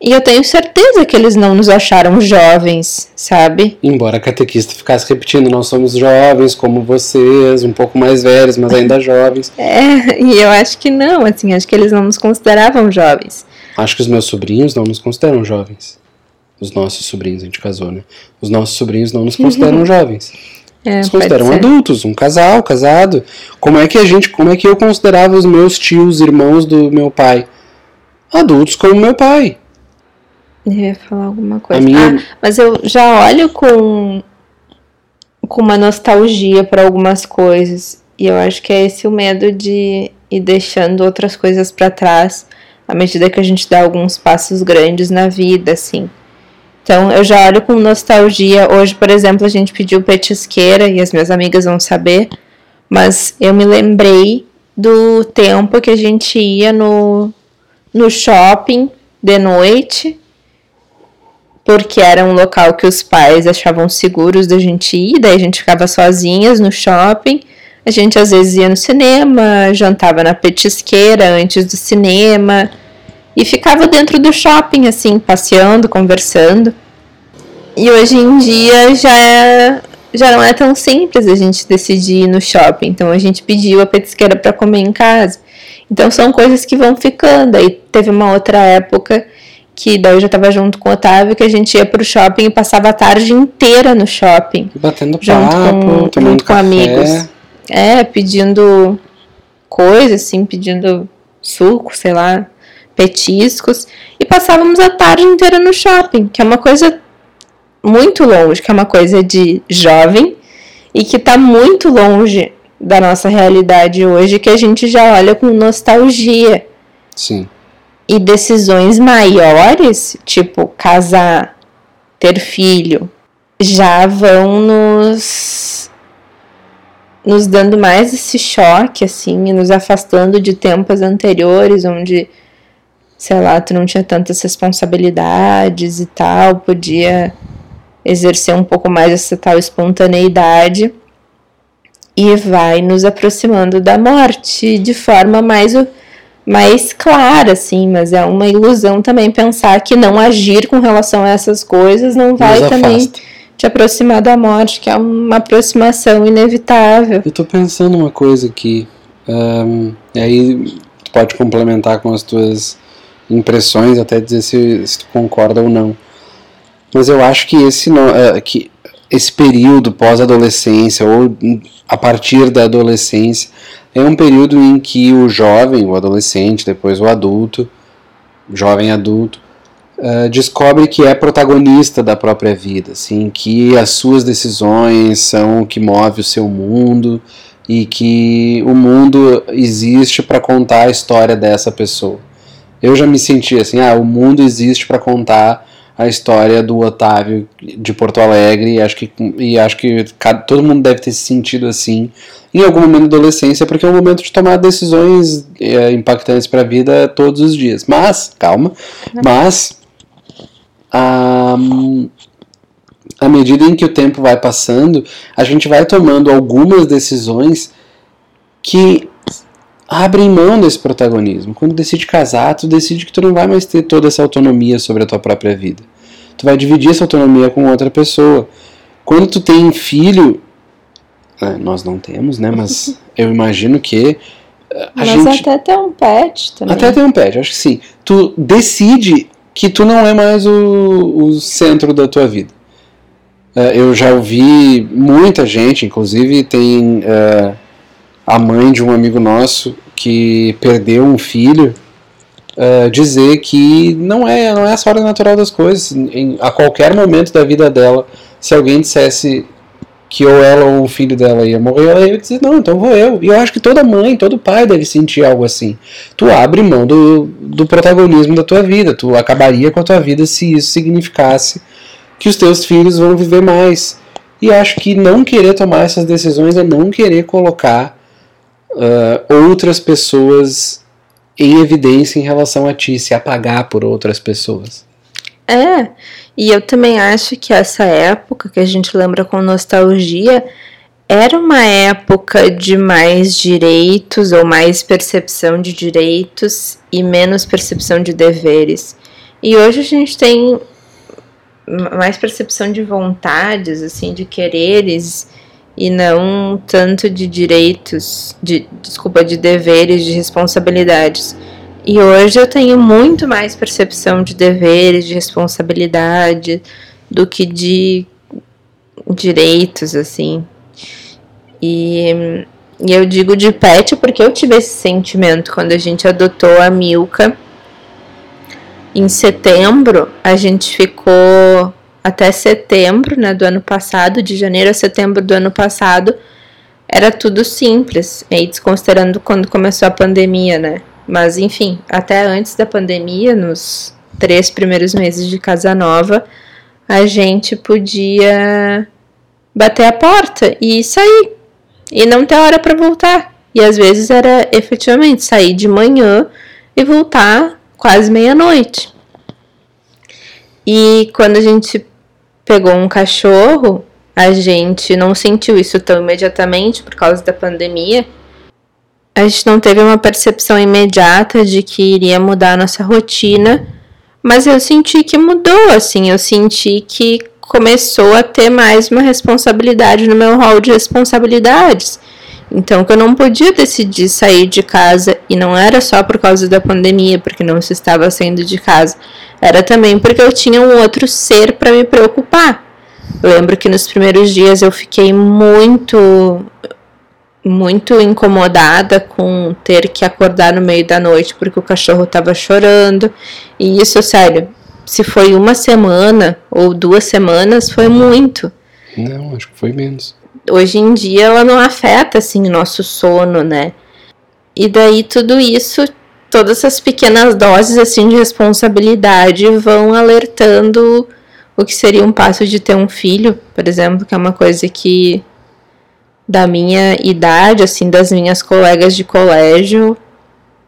E eu tenho certeza que eles não nos acharam jovens, sabe? Embora a catequista ficasse repetindo, nós somos jovens como vocês, um pouco mais velhos, mas ainda jovens. É, e eu acho que não, assim, acho que eles não nos consideravam jovens. Acho que os meus sobrinhos não nos consideram jovens. Os nossos sobrinhos, a gente casou, né? Os nossos sobrinhos não nos consideram jovens. É, Eles consideram adultos, um casal, casado. Como é que a gente, como é que eu considerava os meus tios, irmãos do meu pai? Adultos como meu pai. Eu ia falar alguma coisa. Minha... Ah, mas eu já olho com, com uma nostalgia para algumas coisas. E eu acho que é esse o medo de ir deixando outras coisas para trás à medida que a gente dá alguns passos grandes na vida, assim. Então eu já olho com nostalgia. Hoje, por exemplo, a gente pediu petisqueira e as minhas amigas vão saber, mas eu me lembrei do tempo que a gente ia no, no shopping de noite porque era um local que os pais achavam seguros da gente ir, daí a gente ficava sozinhas no shopping. A gente às vezes ia no cinema, jantava na petisqueira antes do cinema e ficava dentro do shopping, assim, passeando, conversando. E hoje em dia já, é, já não é tão simples a gente decidir ir no shopping, então a gente pediu a petisqueira para comer em casa. Então são coisas que vão ficando. Aí teve uma outra época que daí eu já tava junto com o Otávio, que a gente ia pro shopping e passava a tarde inteira no shopping. Batendo junto papo, com, tomando junto com café. amigos. É, pedindo coisas, assim, pedindo suco, sei lá, petiscos. E passávamos a tarde inteira no shopping, que é uma coisa muito longe, que é uma coisa de jovem e que tá muito longe da nossa realidade hoje, que a gente já olha com nostalgia. Sim. E decisões maiores, tipo casar, ter filho, já vão nos nos dando mais esse choque assim, e nos afastando de tempos anteriores onde sei lá, tu não tinha tantas responsabilidades e tal, podia exercer um pouco mais essa tal espontaneidade e vai nos aproximando da morte de forma mais mais clara, assim, mas é uma ilusão também pensar que não agir com relação a essas coisas não vai também te aproximar da morte, que é uma aproximação inevitável. Eu tô pensando uma coisa aqui, um, e aí tu pode complementar com as tuas impressões, até dizer se, se tu concorda ou não. Mas eu acho que esse, não, é, que esse período pós-adolescência ou a partir da adolescência é um período em que o jovem, o adolescente, depois o adulto, jovem adulto, uh, descobre que é protagonista da própria vida, assim, que as suas decisões são o que move o seu mundo e que o mundo existe para contar a história dessa pessoa. Eu já me senti assim, ah, o mundo existe para contar a história do Otávio de Porto Alegre e acho que, e acho que todo mundo deve ter se sentido assim em algum momento da adolescência, porque é um momento de tomar decisões é, impactantes para a vida todos os dias. Mas, calma, mas à medida em que o tempo vai passando, a gente vai tomando algumas decisões que abrem mão desse protagonismo. Quando decide casar, tu decide que tu não vai mais ter toda essa autonomia sobre a tua própria vida. Tu vai dividir essa autonomia com outra pessoa. Quando tu tem filho, é, nós não temos, né? Mas eu imagino que a Mas gente... até ter um pet também. Até ter um pet, acho que sim. Tu decide que tu não é mais o, o centro da tua vida. É, eu já ouvi muita gente, inclusive tem uh, a mãe de um amigo nosso que perdeu um filho uh, dizer que não é não é essa hora natural das coisas. Em, a qualquer momento da vida dela se alguém dissesse que ou ela ou o filho dela ia morrer ela ia dizer não então vou eu. E eu acho que toda mãe todo pai deve sentir algo assim. Tu abre mão do, do protagonismo da tua vida tu acabaria com a tua vida se isso significasse que os teus filhos vão viver mais. E acho que não querer tomar essas decisões é não querer colocar uh, outras pessoas em evidência em relação a ti, se apagar por outras pessoas. É, e eu também acho que essa época que a gente lembra com nostalgia era uma época de mais direitos ou mais percepção de direitos e menos percepção de deveres. E hoje a gente tem mais percepção de vontades, assim, de quereres e não tanto de direitos, de desculpa, de deveres, de responsabilidades. E hoje eu tenho muito mais percepção de deveres, de responsabilidade do que de direitos, assim. E, e eu digo de pet porque eu tive esse sentimento quando a gente adotou a Milka. Em setembro, a gente ficou até setembro né, do ano passado, de janeiro a setembro do ano passado, era tudo simples, aí desconsiderando quando começou a pandemia, né? Mas enfim, até antes da pandemia, nos três primeiros meses de Casa Nova, a gente podia bater a porta e sair e não ter hora para voltar. E às vezes era efetivamente sair de manhã e voltar quase meia-noite. E quando a gente pegou um cachorro, a gente não sentiu isso tão imediatamente por causa da pandemia. A gente não teve uma percepção imediata de que iria mudar a nossa rotina, mas eu senti que mudou, assim, eu senti que começou a ter mais uma responsabilidade no meu rol de responsabilidades. Então, que eu não podia decidir sair de casa, e não era só por causa da pandemia, porque não se estava saindo de casa, era também porque eu tinha um outro ser para me preocupar. Eu lembro que nos primeiros dias eu fiquei muito, muito incomodada com ter que acordar no meio da noite porque o cachorro estava chorando. E isso, sério, se foi uma semana ou duas semanas, foi muito. Não, acho que foi menos hoje em dia ela não afeta assim o nosso sono, né? E daí tudo isso, todas essas pequenas doses assim de responsabilidade vão alertando o que seria um passo de ter um filho, por exemplo, que é uma coisa que da minha idade, assim, das minhas colegas de colégio,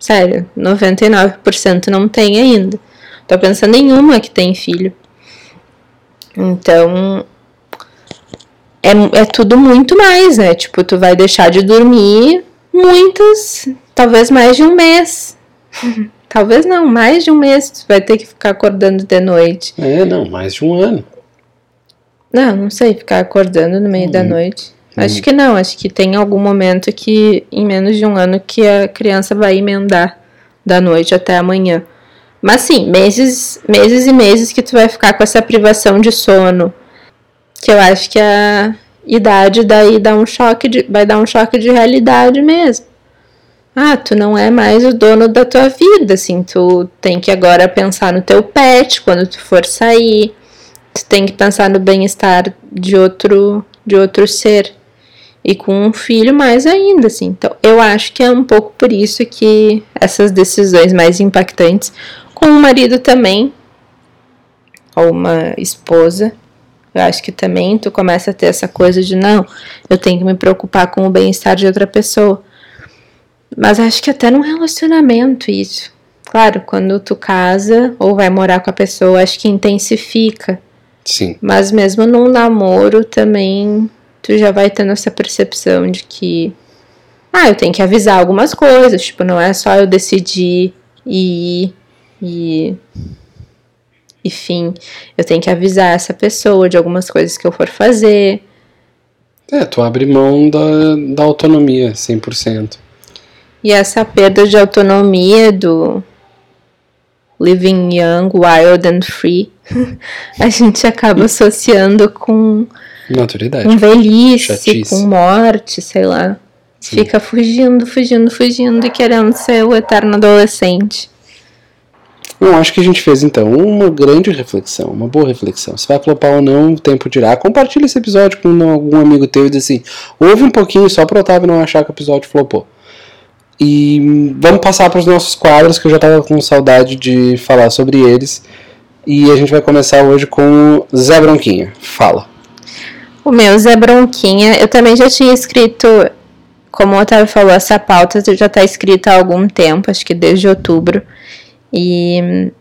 Sério, 99% não tem ainda. Tô pensando em uma que tem filho. Então, é, é tudo muito mais, né? Tipo, tu vai deixar de dormir muitas, talvez mais de um mês. talvez não, mais de um mês tu vai ter que ficar acordando de noite. É, não, mais de um ano. Não, não sei, ficar acordando no meio da noite. Acho que não, acho que tem algum momento que, em menos de um ano, que a criança vai emendar da noite até amanhã. Mas sim, meses, meses e meses que tu vai ficar com essa privação de sono. Que eu acho que a idade daí dá um choque de, vai dar um choque de realidade mesmo. Ah, tu não é mais o dono da tua vida, assim, tu tem que agora pensar no teu pet quando tu for sair. Tu tem que pensar no bem-estar de outro de outro ser. E com um filho mais ainda, assim. Então, eu acho que é um pouco por isso que essas decisões mais impactantes, com o marido também, ou uma esposa, eu acho que também tu começa a ter essa coisa de não, eu tenho que me preocupar com o bem-estar de outra pessoa. Mas acho que até num relacionamento isso. Claro, quando tu casa ou vai morar com a pessoa, acho que intensifica. Sim. Mas mesmo num namoro também tu já vai tendo essa percepção de que ah, eu tenho que avisar algumas coisas, tipo, não é só eu decidir e e enfim, eu tenho que avisar essa pessoa de algumas coisas que eu for fazer. É, tu abre mão da, da autonomia 100%. E essa perda de autonomia do living young, wild and free, a gente acaba associando com Maturidade. com velhice, Chatice. com morte, sei lá. Sim. Fica fugindo, fugindo, fugindo e querendo ser o eterno adolescente. Bom, acho que a gente fez então uma grande reflexão, uma boa reflexão. Se vai flopar ou não, o tempo dirá. Compartilha esse episódio com algum amigo teu e diz assim: ouve um pouquinho só pro Otávio não achar que o episódio flopou. E hum, vamos passar para os nossos quadros, que eu já tava com saudade de falar sobre eles. E a gente vai começar hoje com o Zé Bronquinha. Fala. O meu Zé Bronquinha, eu também já tinha escrito, como o Otávio falou, essa pauta já está escrita há algum tempo, acho que desde outubro. E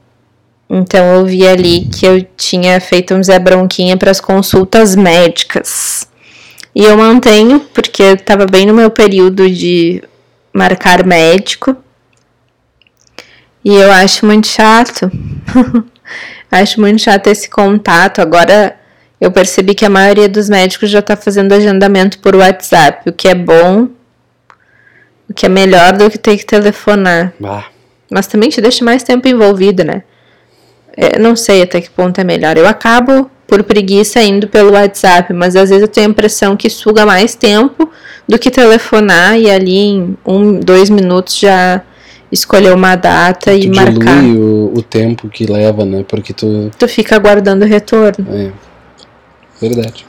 então eu vi ali que eu tinha feito um Zé Bronquinha para as consultas médicas. E eu mantenho, porque estava bem no meu período de marcar médico. E eu acho muito chato. acho muito chato esse contato. Agora eu percebi que a maioria dos médicos já está fazendo agendamento por WhatsApp, o que é bom, o que é melhor do que ter que telefonar. Ah, Mas também te deixa mais tempo envolvido, né? É, não sei até que ponto é melhor. Eu acabo por preguiça indo pelo WhatsApp, mas às vezes eu tenho a impressão que suga mais tempo do que telefonar e ali em um, dois minutos já escolher uma data e tu marcar. dilui o, o tempo que leva, né? Porque tu. Tu fica aguardando o retorno. É. Verdade.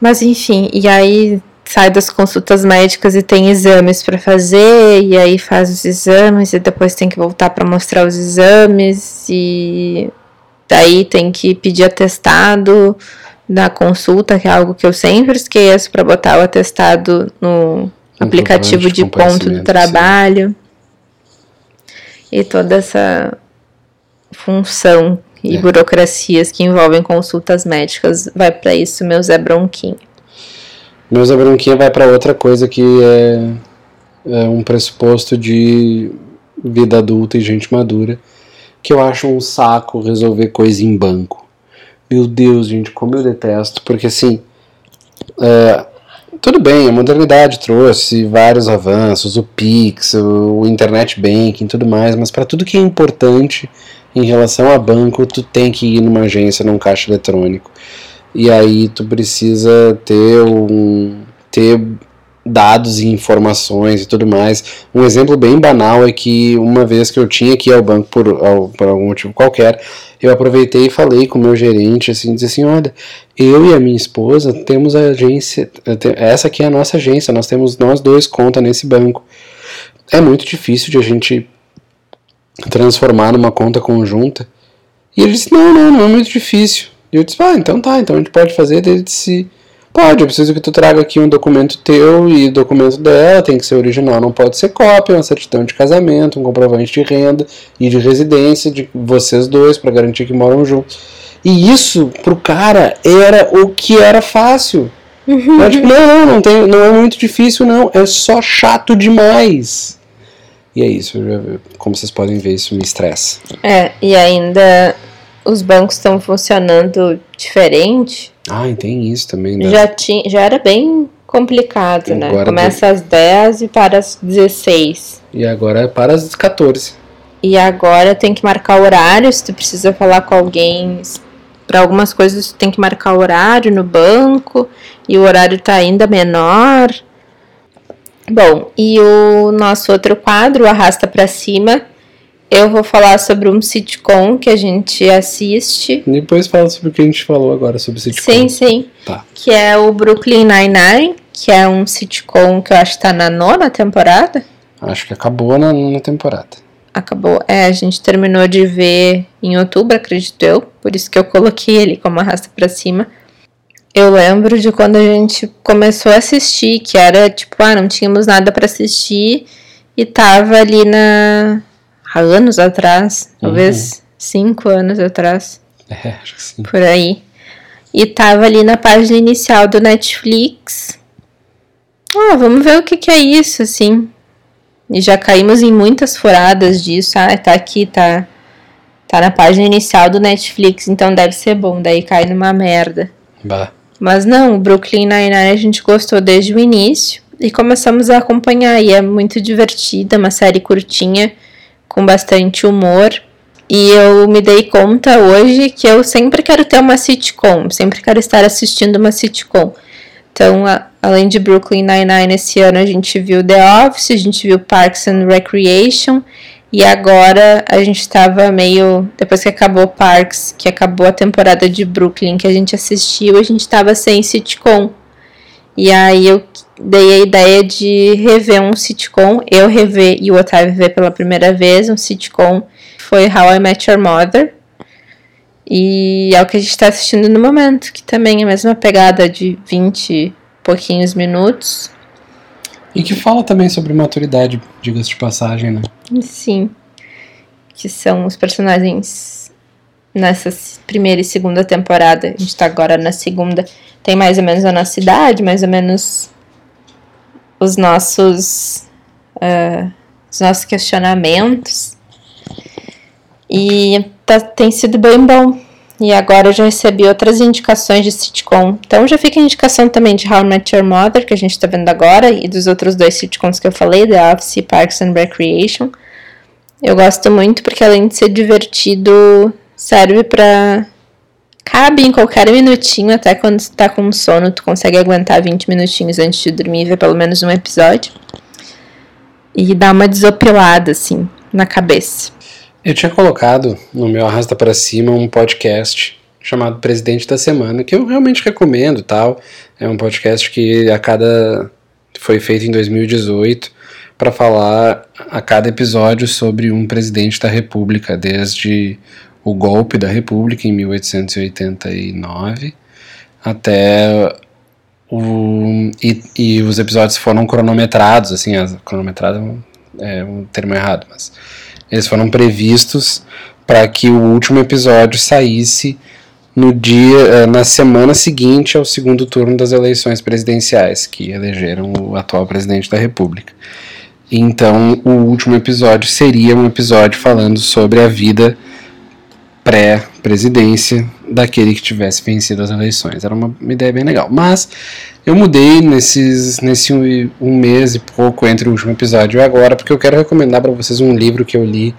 Mas enfim, e aí sai das consultas médicas e tem exames para fazer, e aí faz os exames e depois tem que voltar para mostrar os exames e daí tem que pedir atestado na consulta, que é algo que eu sempre esqueço para botar o atestado no aplicativo de ponto do trabalho. E toda essa função e É. burocracias que envolvem consultas médicas vai para isso, meu Zé Bronquinho. Meu Zé Branquinha vai para outra coisa que é, é um pressuposto de vida adulta e gente madura, que eu acho um saco resolver coisa em banco. Meu Deus, gente, como eu detesto, porque assim, é, tudo bem, a modernidade trouxe vários avanços, o Pix, o, o Internet Banking tudo mais, mas para tudo que é importante em relação a banco, tu tem que ir numa agência, num caixa eletrônico. E aí tu precisa ter um ter dados e informações e tudo mais. Um exemplo bem banal é que uma vez que eu tinha que ir ao banco por, ao- por algum motivo qualquer, eu aproveitei e falei com o meu gerente assim, disse assim, olha, eu e a minha esposa temos a agência, essa aqui é a nossa agência, nós temos nós dois conta nesse banco. É muito difícil de a gente transformar numa conta conjunta. E ele disse, não, não, não é muito difícil. E eu disse, ah, então tá, então a gente pode fazer. Daí Ele disse, Pode, eu preciso que tu traga aqui um documento teu e documento dela, tem que ser original, não pode ser cópia, uma certidão de casamento, um comprovante de renda e de residência de vocês dois para garantir que moram juntos. E isso pro cara era o que era fácil. Uhum. Eu, tipo, não, não, não, tem, não é muito difícil, não. É só chato demais. E é isso, como vocês podem ver, isso me estressa. É, e ainda os bancos estão funcionando diferente. Ah, e tem isso também. né? Já, tinha, já era bem complicado, né? Agora Começa às 10 e para às 16. E agora é para as 14. E agora tem que marcar horário, se tu precisa falar com alguém. Para algumas coisas tu tem que marcar horário no banco e o horário tá ainda menor. Bom, e o nosso outro quadro, Arrasta Pra Cima, eu vou falar sobre um sitcom que a gente assiste. Depois fala sobre o que a gente falou agora sobre sitcom. Sim, sim. Tá. Que é o Brooklyn Nine-Nine, que é um sitcom que eu acho que tá na nona temporada. Acho que acabou na, na temporada. Acabou. É, a gente terminou de ver em outubro, acredito eu. Por isso que eu coloquei ele como arrasta pra cima. Eu lembro de quando a gente começou a assistir, que era tipo, ah, não tínhamos nada pra assistir e tava ali na. Há anos atrás, talvez cinco anos atrás, É, acho que sim. por aí. E tava ali na página inicial do Netflix. Ah, vamos ver o que, que é isso, assim. E já caímos em muitas furadas disso. Ah, tá aqui, tá. Tá na página inicial do Netflix, então deve ser bom. Daí cai numa merda. Bah. Mas não, o Brooklyn Nine-Nine a gente gostou desde o início e começamos a acompanhar. E é muito divertida, uma série curtinha, com bastante humor. E eu me dei conta hoje que eu sempre quero ter uma sitcom, sempre quero estar assistindo uma sitcom. Então, a- além de Brooklyn Nine-Nine, esse ano a gente viu The Office, a gente viu Parks and Recreation. E agora a gente estava meio. Depois que acabou Parks, que acabou a temporada de Brooklyn que a gente assistiu, a gente estava sem sitcom. E aí eu dei a ideia de rever um sitcom, eu rever e o Otávio ver pela primeira vez um sitcom. Foi How I Met Your Mother. E é o que a gente está assistindo no momento, que também é a mesma pegada de 20 e pouquinhos minutos. E que fala também sobre maturidade, diga-se de passagem, né? Sim. Que são os personagens nessa primeira e segunda temporada. A gente tá agora na segunda. Tem mais ou menos a nossa idade, mais ou menos os nossos. ah, os nossos questionamentos. E tá- tem sido bem bom. E agora eu já recebi outras indicações de sitcom. Então já fica a indicação também de How I Met Your Mother, que a gente tá vendo agora, e dos outros dois sitcoms que eu falei, The Office e Parks and Recreation. Eu gosto muito porque além de ser divertido, serve pra. Cabe em qualquer minutinho, até quando tu tá com sono, tu consegue aguentar 20 minutinhos antes de dormir e ver pelo menos um episódio. E dá uma desopilada, assim, na cabeça. Eu tinha colocado no meu Arrasta para Cima um podcast chamado Presidente da Semana, que eu realmente recomendo tal. É um podcast que a cada. foi feito em 2018 para falar a cada episódio sobre um presidente da República, desde o golpe da República em 1889 até o. E, e os episódios foram cronometrados, assim, as, cronometrado é um- é termo errado, mas eles foram previstos para que o último episódio saísse no dia, eh, na semana seguinte ao segundo turno das eleições presidenciais, que elegeram o atual presidente da República. Então, o último episódio seria um episódio falando sobre a vida pré-presidência daquele que tivesse vencido as eleições. Era uma, uma ideia bem legal. Mas eu mudei nesses, nesse um, um mês e pouco entre o último episódio e agora, porque eu quero recomendar para vocês um livro que eu li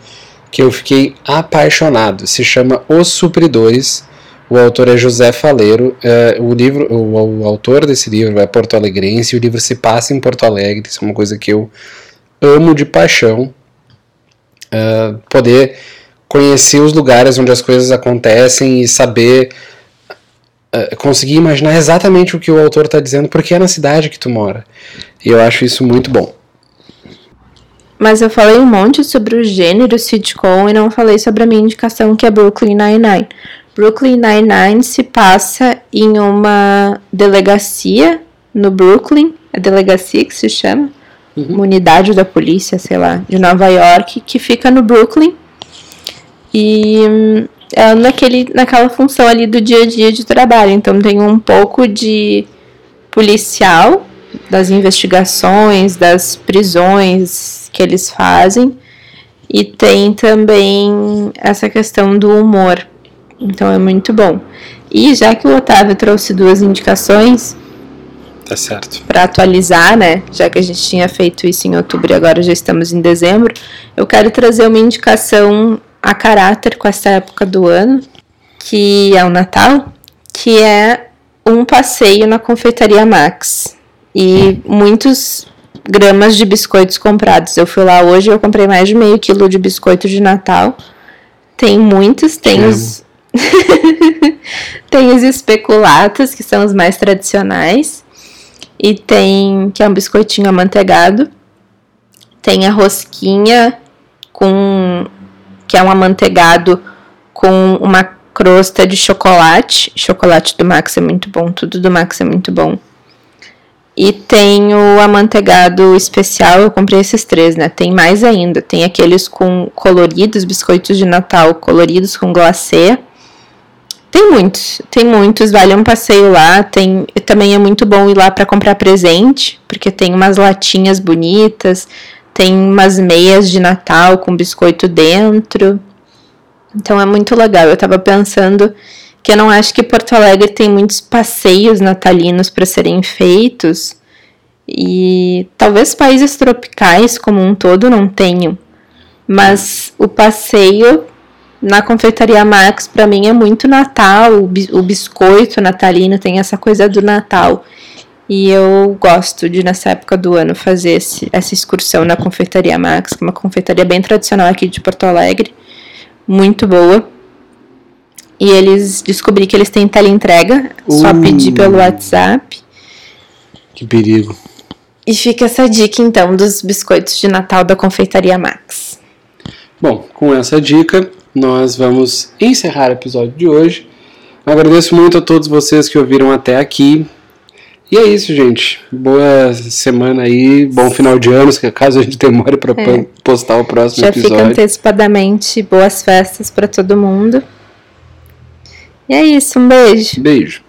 que eu fiquei apaixonado. Se chama Os Supridores. O autor é José Faleiro. É, o livro, o, o autor desse livro é porto-alegrense. O livro se passa em Porto Alegre. Isso é uma coisa que eu amo de paixão. É, poder conhecer os lugares onde as coisas acontecem e saber é, conseguir imaginar exatamente o que o autor está dizendo, porque é na cidade que tu mora. E eu acho isso muito bom. Mas eu falei um monte sobre o gênero sitcom e não falei sobre a minha indicação, que é Brooklyn Nine-Nine. Brooklyn Nine-Nine se passa em uma delegacia no Brooklyn, a delegacia que se chama, uma unidade da polícia, sei lá, de Nova York, que fica no Brooklyn. E hum, é naquele, naquela função ali do dia a dia de trabalho. Então tem um pouco de policial, das investigações, das prisões que eles fazem. E tem também essa questão do humor. Então é muito bom. E já que o Otávio trouxe duas indicações, Tá certo. para atualizar, né? Já que a gente tinha feito isso em outubro e agora já estamos em dezembro, eu quero trazer uma indicação a caráter com essa época do ano, que é o Natal, que é um passeio na confeitaria Max e muitos gramas de biscoitos comprados. Eu fui lá hoje e eu comprei mais de meio quilo de biscoito de Natal. Tem muitos, tem Amo. os tem os especulatos, que são os mais tradicionais. E tem, que é um biscoitinho amanteigado. Tem a rosquinha com que é um amanteigado com uma crosta de chocolate. Chocolate do Max é muito bom, tudo do Max é muito bom. E tem o amanteigado especial, eu comprei esses três, né? Tem mais ainda, tem aqueles com coloridos, biscoitos de Natal coloridos com glacê. Tem muitos, tem muitos, vale um passeio lá. Tem, também é muito bom ir lá para comprar presente, porque tem umas latinhas bonitas, tem umas meias de Natal com biscoito dentro. Então é muito legal. Eu tava pensando que eu não acho que Porto Alegre tem muitos passeios natalinos para serem feitos. E talvez países tropicais como um todo não tenham. Mas o passeio na confeitaria Max para mim é muito Natal, o, bi- o biscoito natalino tem essa coisa do Natal. E eu gosto de, nessa época do ano, fazer esse- essa excursão na Confeitaria Max, que é uma confeitaria bem tradicional aqui de Porto Alegre, muito boa. E eles descobri que eles têm teleentrega, só Uh. pedir pelo WhatsApp. Que perigo. E fica essa dica então dos biscoitos de Natal da Confeitaria Max. Bom, com essa dica, nós vamos encerrar o episódio de hoje. Agradeço muito a todos vocês que ouviram até aqui. E é isso, gente. Boa semana aí, bom final de ano, se caso a gente demore para É. postar o próximo Já fica episódio. antecipadamente boas festas para todo mundo. E é isso, um beijo. Beijo.